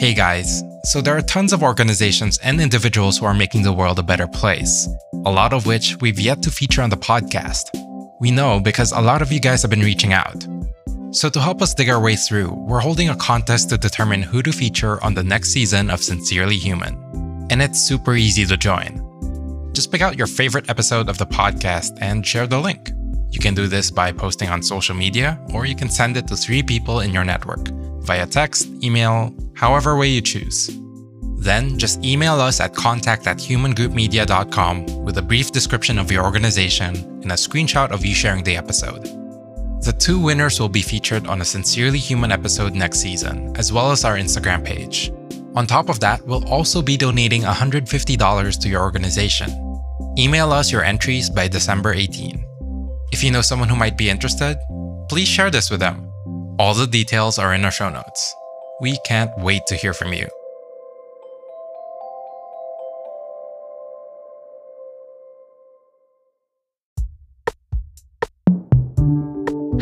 Hey guys, so there are tons of organizations and individuals who are making the world a better place, a lot of which we've yet to feature on the podcast. We know because a lot of you guys have been reaching out. So, to help us dig our way through, we're holding a contest to determine who to feature on the next season of Sincerely Human. And it's super easy to join. Just pick out your favorite episode of the podcast and share the link. You can do this by posting on social media, or you can send it to three people in your network via text, email, however way you choose. Then just email us at contact at humangroupmedia.com with a brief description of your organization and a screenshot of you sharing the episode. The two winners will be featured on a Sincerely Human episode next season, as well as our Instagram page. On top of that, we'll also be donating $150 to your organization. Email us your entries by December 18. If you know someone who might be interested, please share this with them. All the details are in our show notes. We can't wait to hear from you.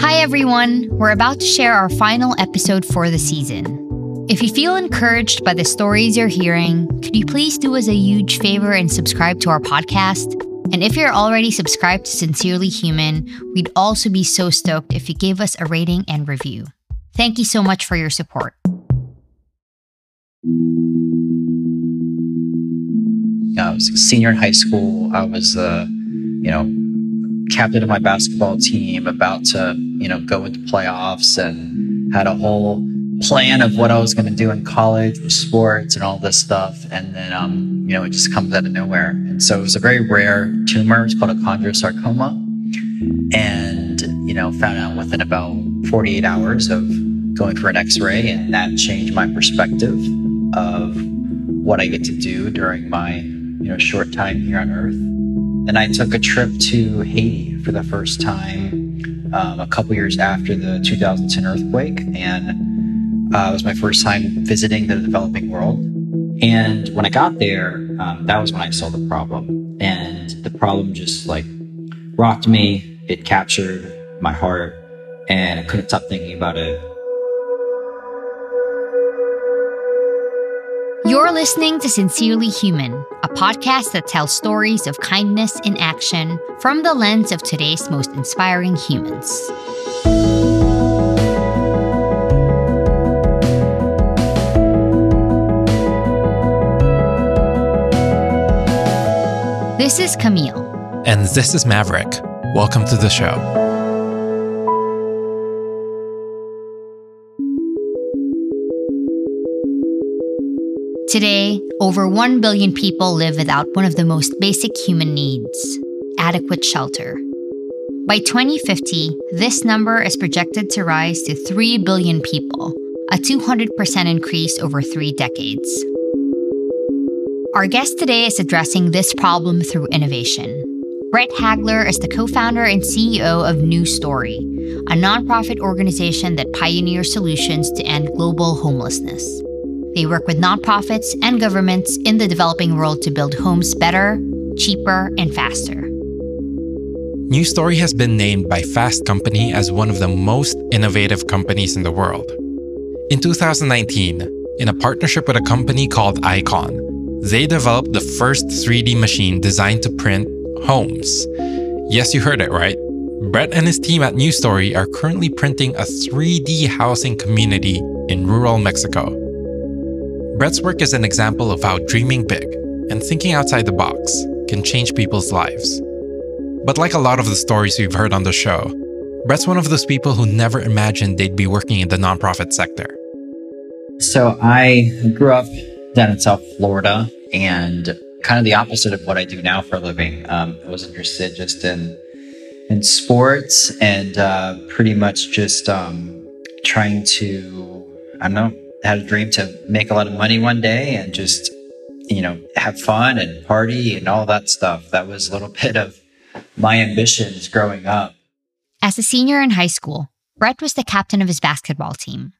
Hi, everyone. We're about to share our final episode for the season. If you feel encouraged by the stories you're hearing, could you please do us a huge favor and subscribe to our podcast? And if you're already subscribed to Sincerely Human, we'd also be so stoked if you gave us a rating and review. Thank you so much for your support. I was a senior in high school. I was, you know, captain of my basketball team, about to, you know, go into playoffs and had a whole plan of what I was going to do in college with sports and all this stuff. And then, um, you know, it just comes out of nowhere. And so it was a very rare tumor. It's called a chondrosarcoma. And, you know, found out within about 48 hours of going for an x-ray. And that changed my perspective of what I get to do during my, you know, short time here on earth. Then I took a trip to Haiti for the first time um, a couple years after the 2010 earthquake. And uh, it was my first time visiting the developing world. And when I got there, um, that was when I saw the problem. And the problem just like rocked me. It captured my heart and I couldn't stop thinking about it. You're listening to Sincerely Human, a podcast that tells stories of kindness in action from the lens of today's most inspiring humans. This is Camille. And this is Maverick. Welcome to the show. Today, over 1 billion people live without one of the most basic human needs adequate shelter. By 2050, this number is projected to rise to 3 billion people, a 200% increase over three decades. Our guest today is addressing this problem through innovation. Brett Hagler is the co founder and CEO of New Story, a nonprofit organization that pioneers solutions to end global homelessness. They work with nonprofits and governments in the developing world to build homes better, cheaper, and faster. New Story has been named by Fast Company as one of the most innovative companies in the world. In 2019, in a partnership with a company called Icon, they developed the first 3D machine designed to print homes. Yes, you heard it right. Brett and his team at New Story are currently printing a 3D housing community in rural Mexico. Brett's work is an example of how dreaming big and thinking outside the box can change people's lives. But like a lot of the stories we've heard on the show, Brett's one of those people who never imagined they'd be working in the nonprofit sector. So I grew up down in South Florida and kind of the opposite of what I do now for a living. Um, I was interested just in in sports and uh, pretty much just um, trying to, I don't know, had a dream to make a lot of money one day and just, you know, have fun and party and all that stuff. That was a little bit of my ambitions growing up. As a senior in high school, Brett was the captain of his basketball team.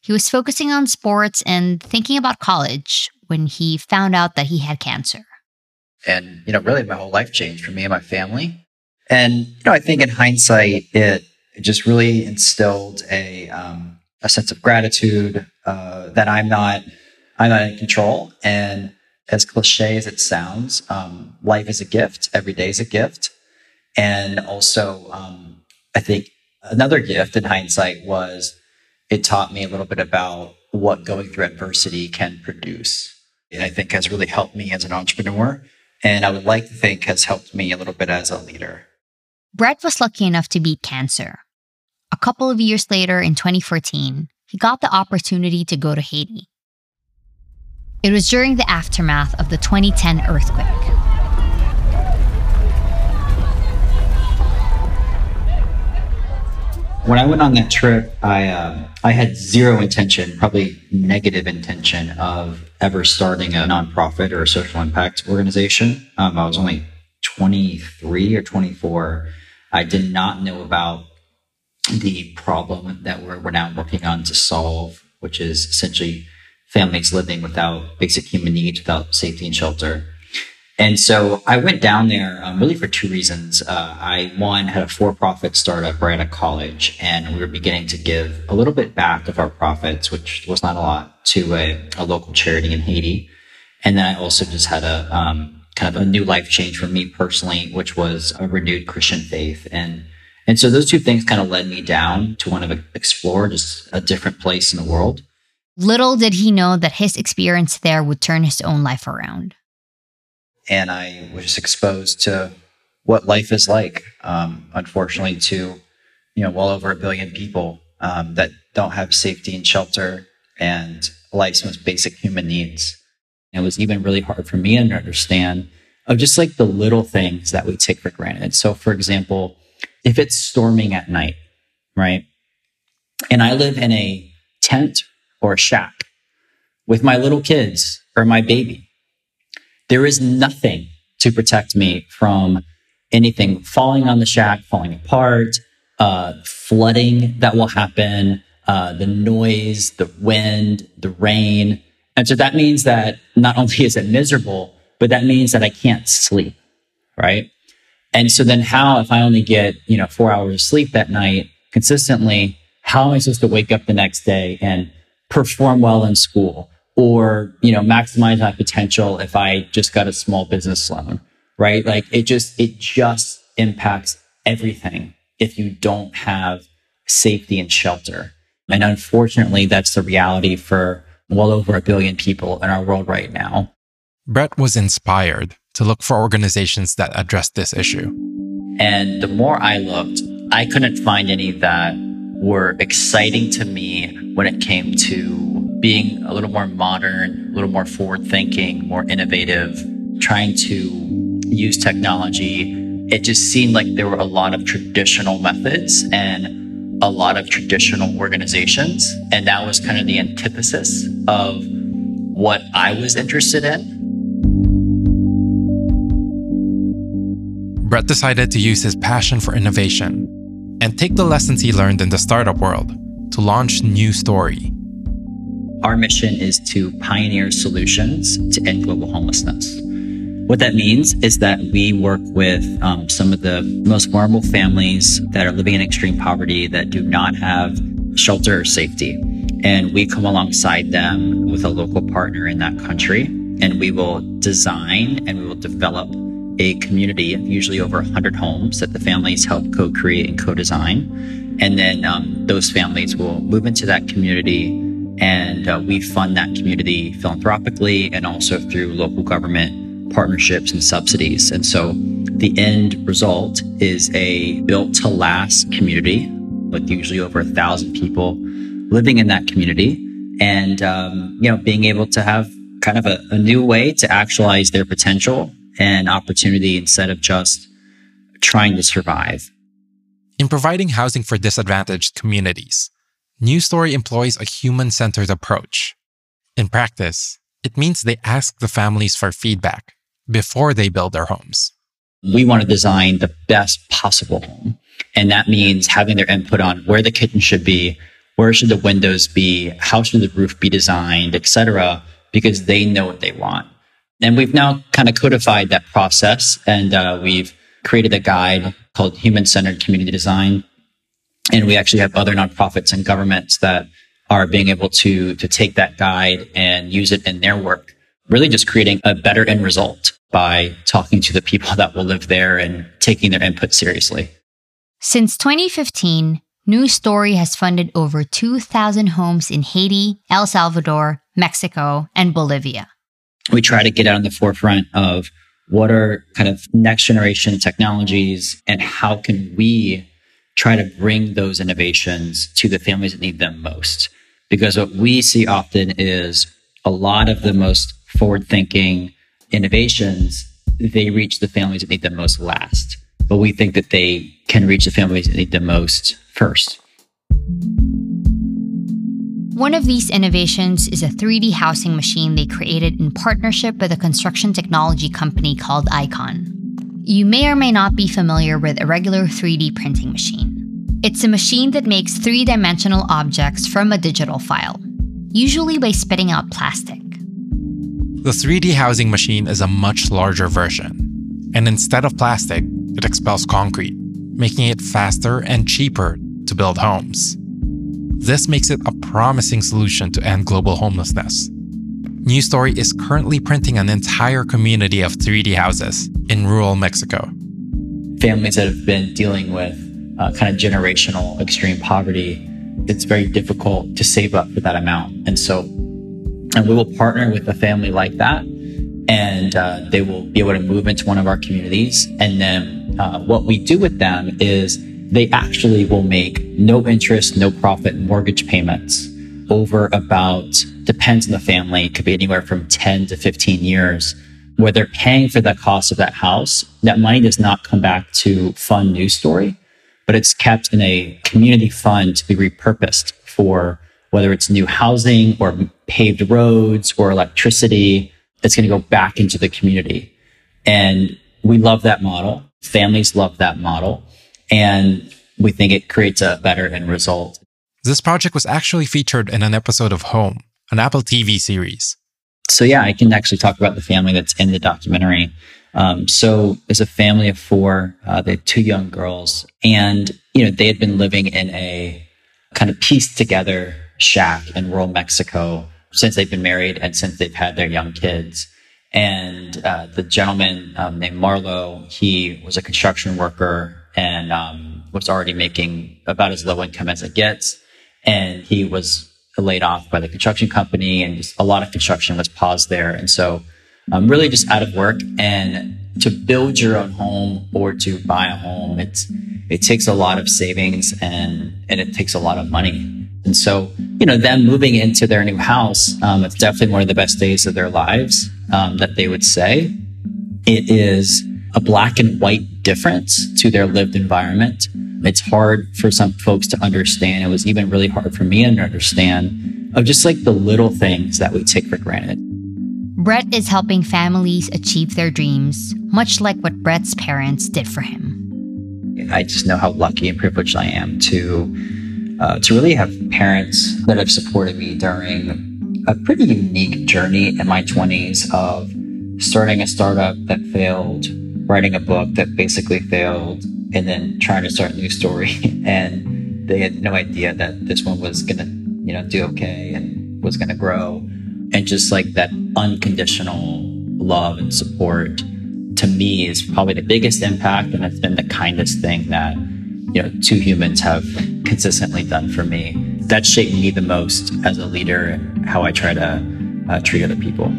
He was focusing on sports and thinking about college when he found out that he had cancer. And, you know, really my whole life changed for me and my family. And, you know, I think in hindsight, it just really instilled a, um, a sense of gratitude uh, that I'm not I'm not in control. And as cliche as it sounds, um, life is a gift. Every day is a gift. And also, um, I think another gift in hindsight was it taught me a little bit about what going through adversity can produce. I think has really helped me as an entrepreneur. And I would like to think has helped me a little bit as a leader. Brett was lucky enough to beat cancer. A couple of years later, in 2014, he got the opportunity to go to Haiti. It was during the aftermath of the 2010 earthquake. When I went on that trip, I uh, I had zero intention, probably negative intention, of ever starting a nonprofit or a social impact organization. Um, I was only 23 or 24. I did not know about the problem that we're, we're now working on to solve, which is essentially families living without basic human needs, without safety and shelter. And so I went down there um, really for two reasons. Uh, I, one, had a for profit startup right at college, and we were beginning to give a little bit back of our profits, which was not a lot, to a, a local charity in Haiti. And then I also just had a um, kind of a new life change for me personally, which was a renewed Christian faith. And and so those two things kind of led me down to want to explore just a different place in the world. Little did he know that his experience there would turn his own life around and I was exposed to what life is like. Um, unfortunately, to you know, well over a billion people um, that don't have safety and shelter and life's most basic human needs. And it was even really hard for me to understand of just like the little things that we take for granted. So, for example, if it's storming at night, right? And I live in a tent or a shack with my little kids or my baby there is nothing to protect me from anything falling on the shack, falling apart, uh, flooding that will happen, uh, the noise, the wind, the rain. And so that means that not only is it miserable, but that means that I can't sleep, right? And so then how, if I only get, you know, four hours of sleep that night consistently, how am I supposed to wake up the next day and perform well in school or, you know, maximize my potential if I just got a small business loan, right? Like it just, it just impacts everything if you don't have safety and shelter. And unfortunately, that's the reality for well over a billion people in our world right now. Brett was inspired to look for organizations that address this issue. And the more I looked, I couldn't find any that were exciting to me when it came to being a little more modern, a little more forward thinking, more innovative, trying to use technology. It just seemed like there were a lot of traditional methods and a lot of traditional organizations. And that was kind of the antithesis of what I was interested in. Brett decided to use his passion for innovation and take the lessons he learned in the startup world to launch New Story, our mission is to pioneer solutions to end global homelessness. What that means is that we work with um, some of the most vulnerable families that are living in extreme poverty that do not have shelter or safety. And we come alongside them with a local partner in that country. And we will design and we will develop a community of usually over 100 homes that the families help co create and co design. And then um, those families will move into that community and uh, we fund that community philanthropically and also through local government partnerships and subsidies. And so the end result is a built to last community with usually over a thousand people living in that community and, um, you know, being able to have kind of a, a new way to actualize their potential and opportunity instead of just trying to survive. In providing housing for disadvantaged communities, New Story employs a human centered approach. In practice, it means they ask the families for feedback before they build their homes. We want to design the best possible home. And that means having their input on where the kitchen should be, where should the windows be, how should the roof be designed, etc., because they know what they want. And we've now kind of codified that process and uh, we've created a guide called Human Centered Community Design and we actually have other nonprofits and governments that are being able to, to take that guide and use it in their work, really just creating a better end result by talking to the people that will live there and taking their input seriously. Since 2015, New Story has funded over 2,000 homes in Haiti, El Salvador, Mexico, and Bolivia. We try to get out on the forefront of what are kind of next generation technologies and how can we try to bring those innovations to the families that need them most. Because what we see often is a lot of the most forward thinking innovations, they reach the families that need them most last. But we think that they can reach the families that need them most first. One of these innovations is a 3D housing machine they created in partnership with a construction technology company called Icon. You may or may not be familiar with a regular 3D printing machine. It's a machine that makes three dimensional objects from a digital file, usually by spitting out plastic. The 3D housing machine is a much larger version, and instead of plastic, it expels concrete, making it faster and cheaper to build homes. This makes it a promising solution to end global homelessness. New Story is currently printing an entire community of 3D houses in rural Mexico. Families that have been dealing with uh, kind of generational extreme poverty, it's very difficult to save up for that amount. And so, and we will partner with a family like that, and uh, they will be able to move into one of our communities. And then uh, what we do with them is they actually will make no interest, no profit mortgage payments over about, depends on the family, could be anywhere from 10 to 15 years, where they're paying for the cost of that house. That money does not come back to fund New Story, but it's kept in a community fund to be repurposed for whether it's new housing or paved roads or electricity. It's going to go back into the community. And we love that model. Families love that model and we think it creates a better end result. This project was actually featured in an episode of Home, an Apple TV series. So yeah, I can actually talk about the family that's in the documentary. Um, so there's a family of four. Uh, they have two young girls, and you know they had been living in a kind of pieced together shack in rural Mexico since they've been married and since they've had their young kids. And uh, the gentleman um, named Marlo, he was a construction worker and um, was already making about as low income as it gets. And he was laid off by the construction company, and just a lot of construction was paused there. And so, um, really just out of work. And to build your own home or to buy a home, it's it takes a lot of savings and and it takes a lot of money. And so, you know, them moving into their new house, um, it's definitely one of the best days of their lives um, that they would say. It is a black and white difference to their lived environment. It's hard for some folks to understand. It was even really hard for me to understand of just like the little things that we take for granted. Brett is helping families achieve their dreams, much like what Brett's parents did for him. I just know how lucky and privileged I am to uh, to really have parents that have supported me during a pretty unique journey in my 20s of starting a startup that failed, writing a book that basically failed and then trying to start a new story. and they had no idea that this one was going to, you know, do okay and was going to grow. And just like that unconditional love and support to me is probably the biggest impact. And it's been the kindest thing that, you know, two humans have consistently done for me. That shaped me the most as a leader and how I try to uh, treat other people.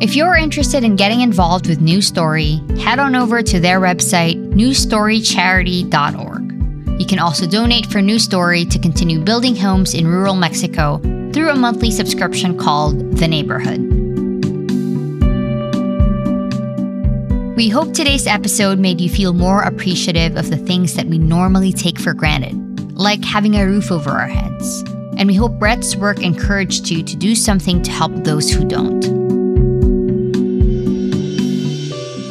If you're interested in getting involved with New Story, head on over to their website, newstorycharity.org. You can also donate for New Story to continue building homes in rural Mexico through a monthly subscription called The Neighborhood. We hope today's episode made you feel more appreciative of the things that we normally take for granted, like having a roof over our heads. And we hope Brett's work encouraged you to do something to help those who don't.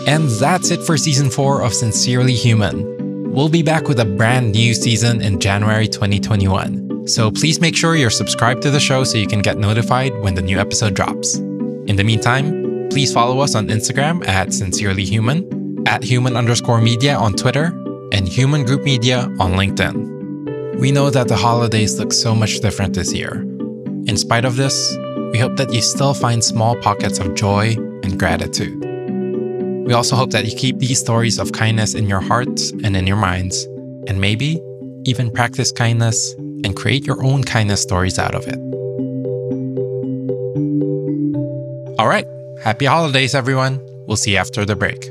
And that's it for season 4 of Sincerely Human. We'll be back with a brand new season in January 2021. So please make sure you're subscribed to the show so you can get notified when the new episode drops. In the meantime, Please follow us on Instagram at sincerelyhuman, at human underscore media on Twitter, and human group media on LinkedIn. We know that the holidays look so much different this year. In spite of this, we hope that you still find small pockets of joy and gratitude. We also hope that you keep these stories of kindness in your hearts and in your minds, and maybe even practice kindness and create your own kindness stories out of it. All right, happy holidays, everyone. We'll see you after the break.